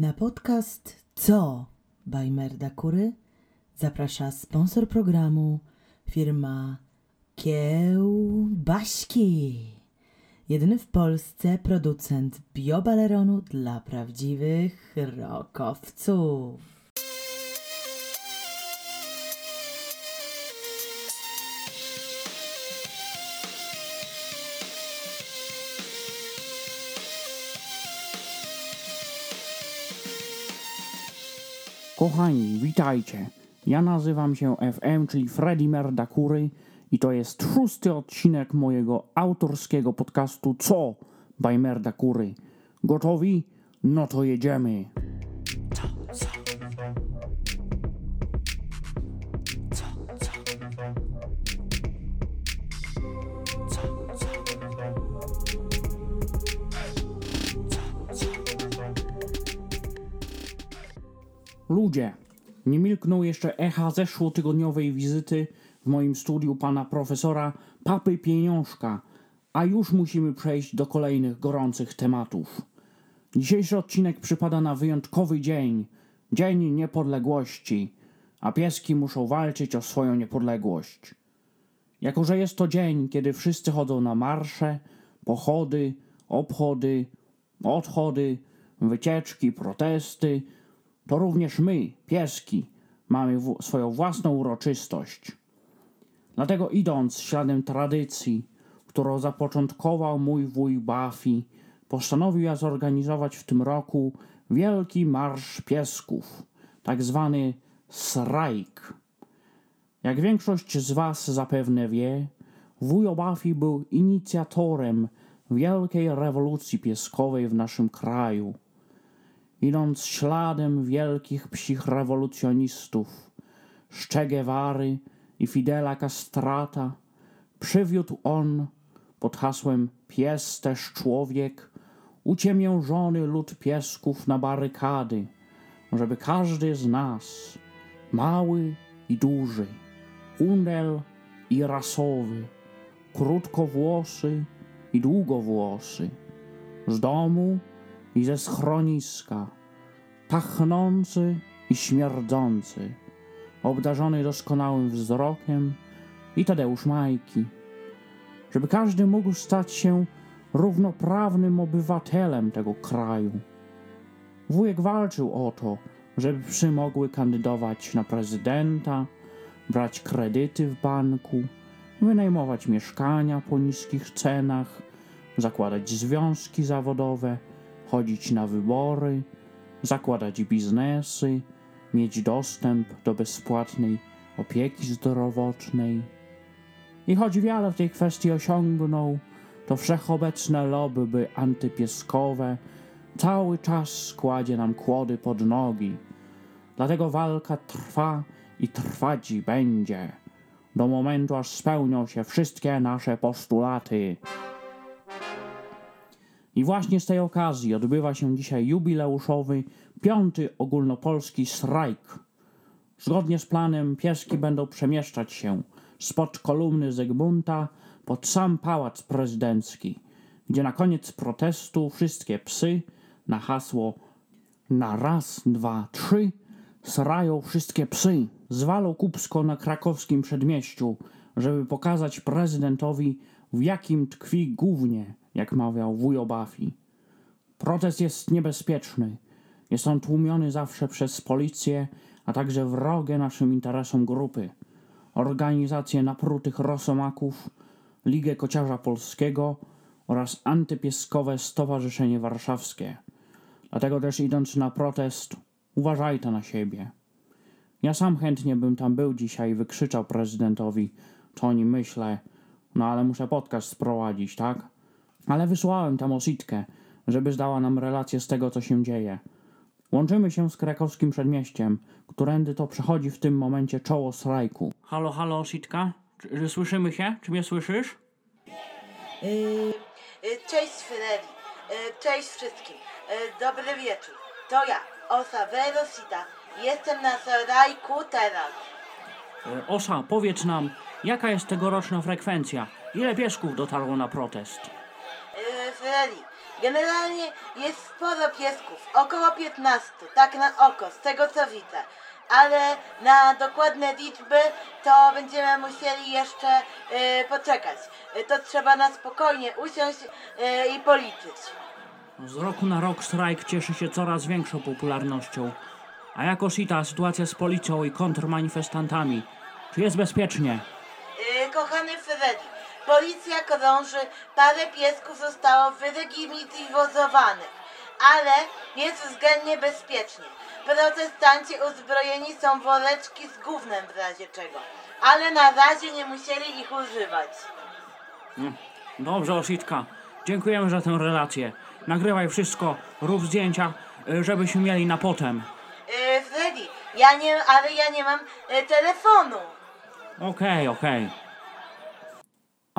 Na podcast Co by Merda Kury zaprasza sponsor programu firma Kiełbaśki. Jedyny w Polsce producent biobaleronu dla prawdziwych rokowców. Kochani, witajcie. Ja nazywam się FM, czyli Freddy Merdakury i to jest szósty odcinek mojego autorskiego podcastu Co by Merdakury. Gotowi? No to jedziemy. Ludzie, nie milkną jeszcze echa zeszłotygodniowej wizyty w moim studiu pana profesora Papy Pieniążka, a już musimy przejść do kolejnych gorących tematów. Dzisiejszy odcinek przypada na wyjątkowy dzień Dzień Niepodległości, a pieski muszą walczyć o swoją niepodległość. Jako, że jest to dzień, kiedy wszyscy chodzą na marsze, pochody, obchody, odchody, wycieczki, protesty, to również my, pieski, mamy w- swoją własną uroczystość. Dlatego idąc śladem tradycji, którą zapoczątkował mój wuj Buffy, postanowił ja zorganizować w tym roku wielki marsz piesków, tak zwany strajk. Jak większość z Was zapewne wie, wujo Buffy był inicjatorem wielkiej rewolucji pieskowej w naszym kraju idąc śladem wielkich psich rewolucjonistów, Che Guevary i Fidela Castrata, przywiódł on pod hasłem Pies też człowiek uciemiężony lud piesków na barykady, żeby każdy z nas, mały i duży, undel i rasowy, krótkowłosy i długowłosy, z domu i ze schroniska, pachnący i śmierdzący, obdarzony doskonałym wzrokiem i Tadeusz Majki, żeby każdy mógł stać się równoprawnym obywatelem tego kraju. Wujek walczył o to, żeby psy mogły kandydować na prezydenta, brać kredyty w banku, wynajmować mieszkania po niskich cenach, zakładać związki zawodowe, chodzić na wybory, zakładać biznesy, mieć dostęp do bezpłatnej opieki zdrowotnej. I choć wiele w tej kwestii osiągnął, to wszechobecne lobby antypieskowe cały czas kładzie nam kłody pod nogi. Dlatego walka trwa i trwać będzie, do momentu aż spełnią się wszystkie nasze postulaty. I właśnie z tej okazji odbywa się dzisiaj jubileuszowy, piąty ogólnopolski strajk. Zgodnie z planem pieski będą przemieszczać się spod kolumny Zygmunta pod sam pałac prezydencki, gdzie na koniec protestu wszystkie psy na hasło na raz, dwa, trzy srają wszystkie psy. Zwalą kupsko na krakowskim przedmieściu, żeby pokazać prezydentowi, w jakim tkwi głównie, jak mawiał wujo Buffy. Protest jest niebezpieczny. Jest on tłumiony zawsze przez policję, a także wrogie naszym interesom grupy. Organizacje naprutych rosomaków, Ligę Kociarza Polskiego oraz Antypieskowe Stowarzyszenie Warszawskie. Dlatego też idąc na protest, uważajcie na siebie. Ja sam chętnie bym tam był dzisiaj i wykrzyczał prezydentowi, co o nim myślę, no ale muszę podcast sprowadzić, tak? Ale wysłałem tam ositkę, żeby zdała nam relację z tego, co się dzieje. Łączymy się z krakowskim przedmieściem, którędy to przechodzi w tym momencie czoło strajku. Halo, halo, ositka? Czy, słyszymy się? Czy mnie słyszysz? Yy, Cześć Freddy, Y, cześć wszystkim, Y, dobry wieczór. To ja, Osa Verosita, jestem na Sorajku teraz. Osa, powiedz nam, jaka jest tegoroczna frekwencja? Ile piesków dotarło na protest? Y, Generalnie jest sporo piesków, około 15, tak na oko, z tego co widzę. Ale na dokładne liczby to będziemy musieli jeszcze e, poczekać. E, to trzeba na spokojnie usiąść e, i policzyć. Z roku na rok strajk cieszy się coraz większą popularnością. A jako Sita sytuacja z policją i kontrmanifestantami? Czy jest bezpiecznie? Yy, kochany Freddy, policja krąży, parę piesków zostało wylegitymizowanych, ale jest względnie bezpiecznie. Protestanci uzbrojeni są woreczki z gównem w razie czego, ale na razie nie musieli ich używać. Dobrze, Ositka. Dziękujemy za tę relację. Nagrywaj wszystko, rób zdjęcia, y, żebyśmy mieli na potem. Yy, Freddy, ja nie, ale ja nie mam yy, telefonu. Okej, okej.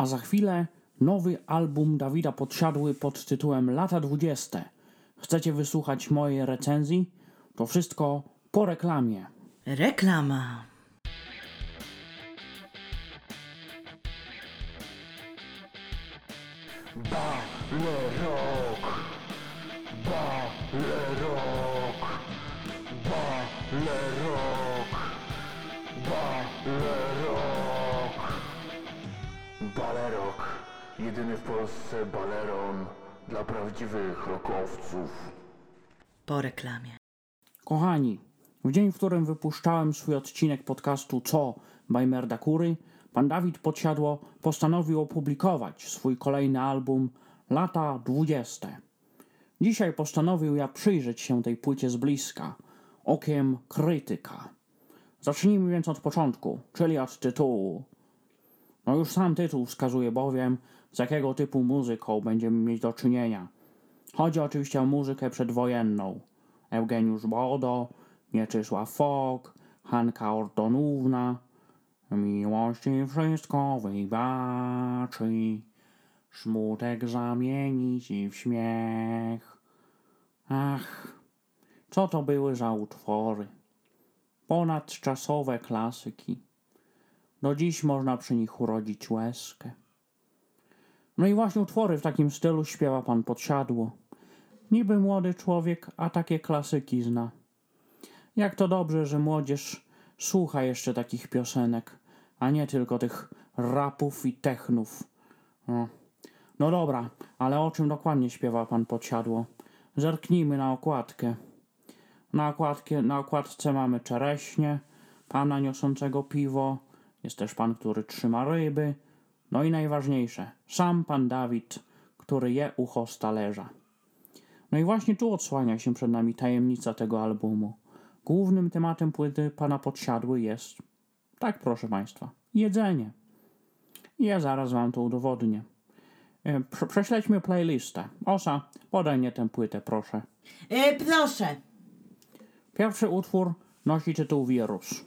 A za chwilę nowy album Dawida Podsiadły pod tytułem Lata 20. Chcecie wysłuchać mojej recenzji? To wszystko po reklamie. Reklama. Balerok, balerok, balerok, balerok. Balerok, jedyny w Polsce baleron dla prawdziwych rokowców. Po reklamie. Kochani, w dzień, w którym wypuszczałem swój odcinek podcastu Co by Merda Kury, pan Dawid Podsiadło postanowił opublikować swój kolejny album Lata 20. Dzisiaj postanowił ja przyjrzeć się tej płycie z bliska, okiem krytyka. Zacznijmy więc od początku, czyli od tytułu. No już sam tytuł wskazuje bowiem, z jakiego typu muzyką będziemy mieć do czynienia. Chodzi oczywiście o muzykę przedwojenną. Eugeniusz Bodo, Mieczysław Fok, Hanka Ortonówna. Miłości wszystko wybaczy, smutek zamienić i w śmiech. Ach, co to były za utwory? Ponadczasowe klasyki. Do dziś można przy nich urodzić łezkę. No i właśnie utwory w takim stylu śpiewa pan Podsiadło. Niby młody człowiek, a takie klasyki zna. Jak to dobrze, że młodzież słucha jeszcze takich piosenek, a nie tylko tych rapów i technów. No, no dobra, ale o czym dokładnie śpiewa pan Podsiadło? Zerknijmy na okładkę. Na, okładkę, na okładce mamy czereśnie, pana niosącego piwo, jest też pan, który trzyma ryby, no i najważniejsze, sam pan Dawid, który je ucho z talerza. No i właśnie tu odsłania się przed nami tajemnica tego albumu. Głównym tematem płyty pana Podsiadły jest, tak proszę państwa, jedzenie. I ja zaraz wam to udowodnię. E, Prze- prześledźmy playlistę. Osa, podaj mnie tę płytę, proszę. E, proszę. Pierwszy utwór nosi tytuł Wirus.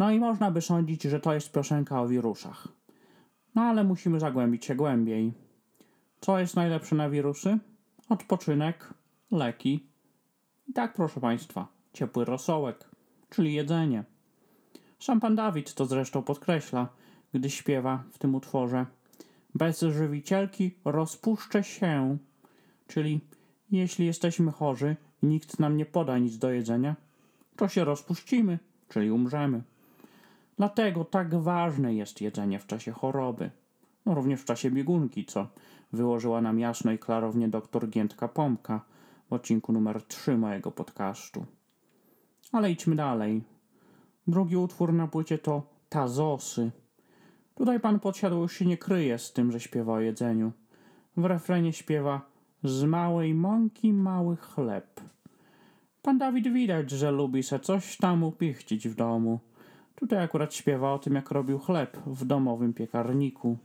No i można by sądzić, że to jest piosenka o wirusach. No ale musimy zagłębić się głębiej. Co jest najlepsze na wirusy? Odpoczynek, leki. I tak, proszę Państwa, ciepły rosołek, czyli jedzenie. Sam pan Dawid to zresztą podkreśla, gdy śpiewa w tym utworze. Bez żywicielki rozpuszczę się, czyli jeśli jesteśmy chorzy i nikt nam nie poda nic do jedzenia, to się rozpuścimy, czyli umrzemy. Dlatego tak ważne jest jedzenie w czasie choroby. No również w czasie biegunki, co wyłożyła nam jasno i klarownie dr Giętka Pompka w odcinku numer 3 mojego podcastu. Ale idźmy dalej. Drugi utwór na płycie to Tazosy. Tutaj pan podsiadł już się nie kryje z tym, że śpiewa o jedzeniu. W refrenie śpiewa z małej mąki mały chleb. Pan Dawid widać, że lubi se coś tam upichcić w domu. Tutaj akurat śpiewa o tym, jak robił chleb w domowym piekarniku.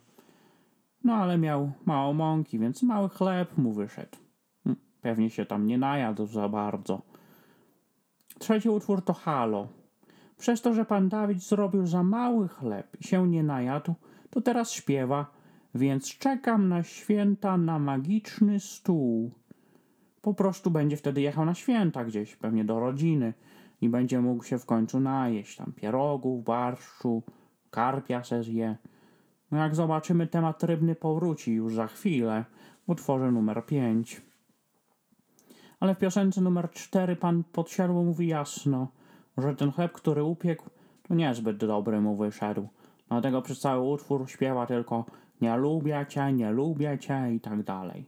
No ale miał mało mąki, więc mały chleb mu wyszedł. Hm, Pewnie się tam nie najadł za bardzo. Trzeci utwór to Halo. Przez to, że pan Dawid zrobił za mały chleb i się nie najadł, to teraz śpiewa, więc czekam na święta na magiczny stół. Po prostu będzie wtedy jechał na święta gdzieś, pewnie do rodziny i będzie mógł się w końcu najeść tam pierogów, barszczu, karpia se zje. No jak zobaczymy, temat rybny powróci już za chwilę w utworze numer 5. Ale w piosence numer 4 pan podsiadło mówi jasno, że ten chleb, który upiekł, to niezbyt dobry mu wyszedł. Dlatego przez cały utwór śpiewa tylko nie lubię cię, nie lubię cię i tak dalej.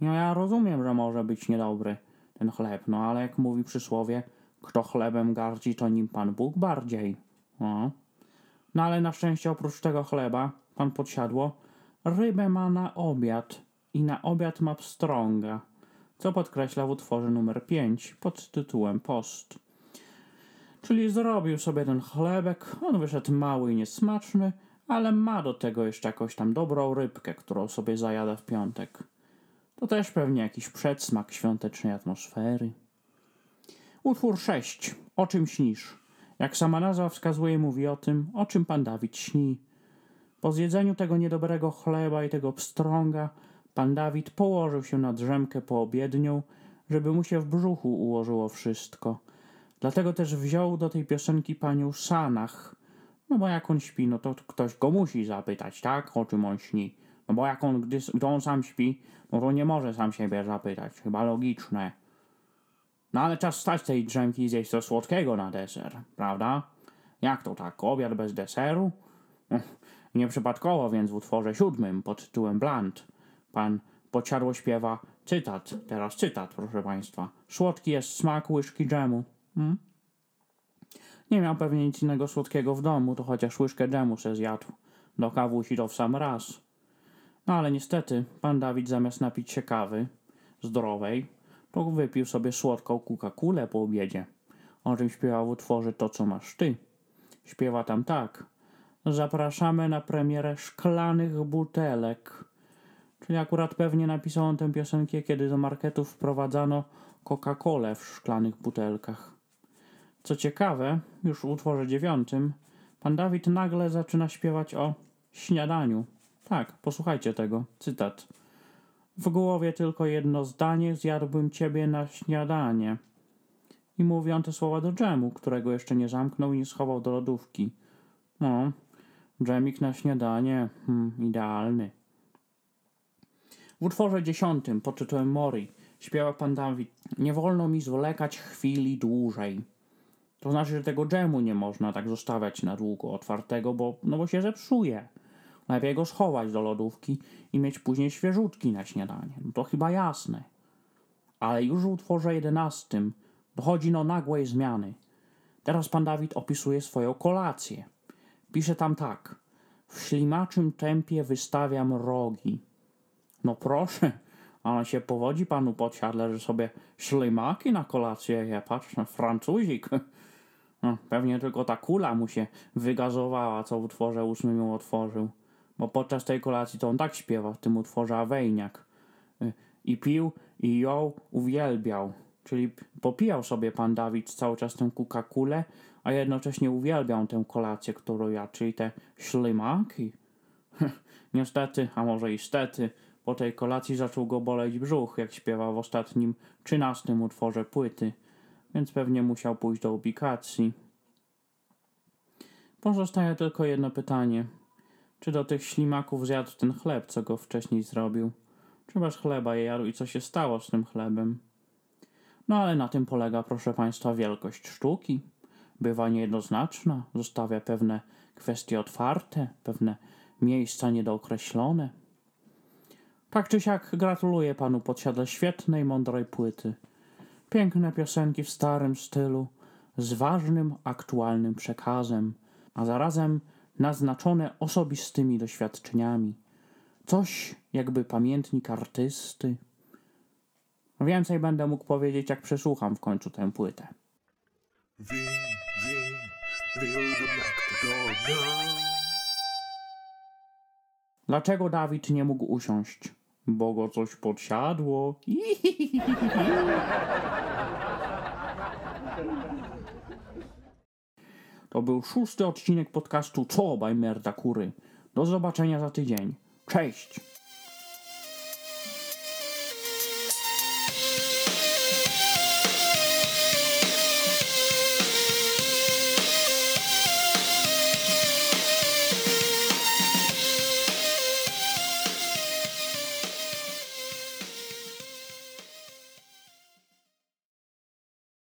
No ja rozumiem, że może być niedobry ten chleb, no ale jak mówi przysłowie, kto chlebem gardzi, to nim Pan Bóg bardziej. No. no ale na szczęście oprócz tego chleba, Pan podsiadło, rybę ma na obiad i na obiad ma pstrąga, co podkreśla w utworze numer 5 pod tytułem Post. Czyli zrobił sobie ten chlebek, on wyszedł mały i niesmaczny, ale ma do tego jeszcze jakąś tam dobrą rybkę, którą sobie zajada w piątek. To też pewnie jakiś przedsmak świątecznej atmosfery. Utwór 6. O czym śnisz? Jak sama nazwa wskazuje, mówi o tym, o czym pan Dawid śni. Po zjedzeniu tego niedobrego chleba i tego pstrąga, pan Dawid położył się na drzemkę poobiednią, żeby mu się w brzuchu ułożyło wszystko. Dlatego też wziął do tej piosenki panią Sanach. No bo jak on śpi, no to ktoś go musi zapytać, tak? O czym on śni. No bo jak on, gdy, gdy on sam śpi, no to nie może sam siebie zapytać. Chyba logiczne. No ale czas stać tej drzemki i zjeść coś słodkiego na deser, prawda? Jak to tak? Obiad bez deseru? Nieprzypadkowo więc w utworze siódmym pod tytułem Blunt pan Pociadło śpiewa cytat, teraz cytat, proszę państwa. Słodki jest smak łyżki dżemu. Hmm? Nie miał pewnie nic innego słodkiego w domu, to chociaż łyżkę dżemu se zjadł. Do kawusi to w sam raz. No ale niestety, pan Dawid zamiast napić się kawy zdrowej, wypił sobie słodką kukakulę po obiedzie. O czym śpiewał w utworze To, co masz ty. Śpiewa tam tak. Zapraszamy na premierę szklanych butelek. Czyli akurat pewnie napisał on tę piosenkę, kiedy do marketów wprowadzano Coca-Colę w szklanych butelkach. Co ciekawe, już w utworze dziewiątym, pan Dawid nagle zaczyna śpiewać o śniadaniu. Tak, posłuchajcie tego. Cytat. W głowie tylko jedno zdanie, zjadłbym ciebie na śniadanie. I mówi on te słowa do dżemu, którego jeszcze nie zamknął i nie schował do lodówki. No, dżemik na śniadanie, hmm, idealny. W utworze dziesiątym pod tytułem Mori śpiewa pan Dawid Nie wolno mi zwlekać chwili dłużej. To znaczy, że tego dżemu nie można tak zostawiać na długo otwartego, bo, no bo się zepsuje. Lepiej go schować do lodówki i mieć później świeżutki na śniadanie. No to chyba jasne. Ale już w utworze jedenastym dochodzi no nagłej zmiany. Teraz pan Dawid opisuje swoją kolację. Pisze tam tak. W ślimaczym tempie wystawiam rogi. No proszę, ale się powodzi panu podsiadle, że sobie ślimaki na kolację je. Patrz, Francuzik. No, pewnie tylko ta kula mu się wygazowała, co w utworze ósmym ją otworzył. Bo podczas tej kolacji to on tak śpiewa w tym utworze Awejniak. Y, I pił, i ją uwielbiał. Czyli popijał sobie pan Dawid cały czas tę kukakulę, a jednocześnie uwielbiał tę kolację, którą ja, czyli te ślimaki. Niestety, a może i stety, po tej kolacji zaczął go boleć brzuch, jak śpiewał w ostatnim, trzynastym utworze płyty, więc pewnie musiał pójść do ubikacji. Pozostaje tylko jedno pytanie. Czy do tych ślimaków zjadł ten chleb, co go wcześniej zrobił? Czy bez chleba je jadł i co się stało z tym chlebem? No ale na tym polega, proszę Państwa, wielkość sztuki. Bywa niejednoznaczna, zostawia pewne kwestie otwarte, pewne miejsca niedookreślone. Tak czy siak gratuluję panu podsiadle świetnej, mądrej płyty. Piękne piosenki w starym stylu, z ważnym, aktualnym przekazem, a zarazem naznaczone osobistymi doświadczeniami. Coś jakby pamiętnik artysty. Więcej będę mógł powiedzieć, jak przesłucham w końcu tę płytę. Dlaczego Dawid nie mógł usiąść? Bo go coś podsiadło. To był szósty odcinek podcastu Co obaj merda kury. Do zobaczenia za tydzień. Cześć!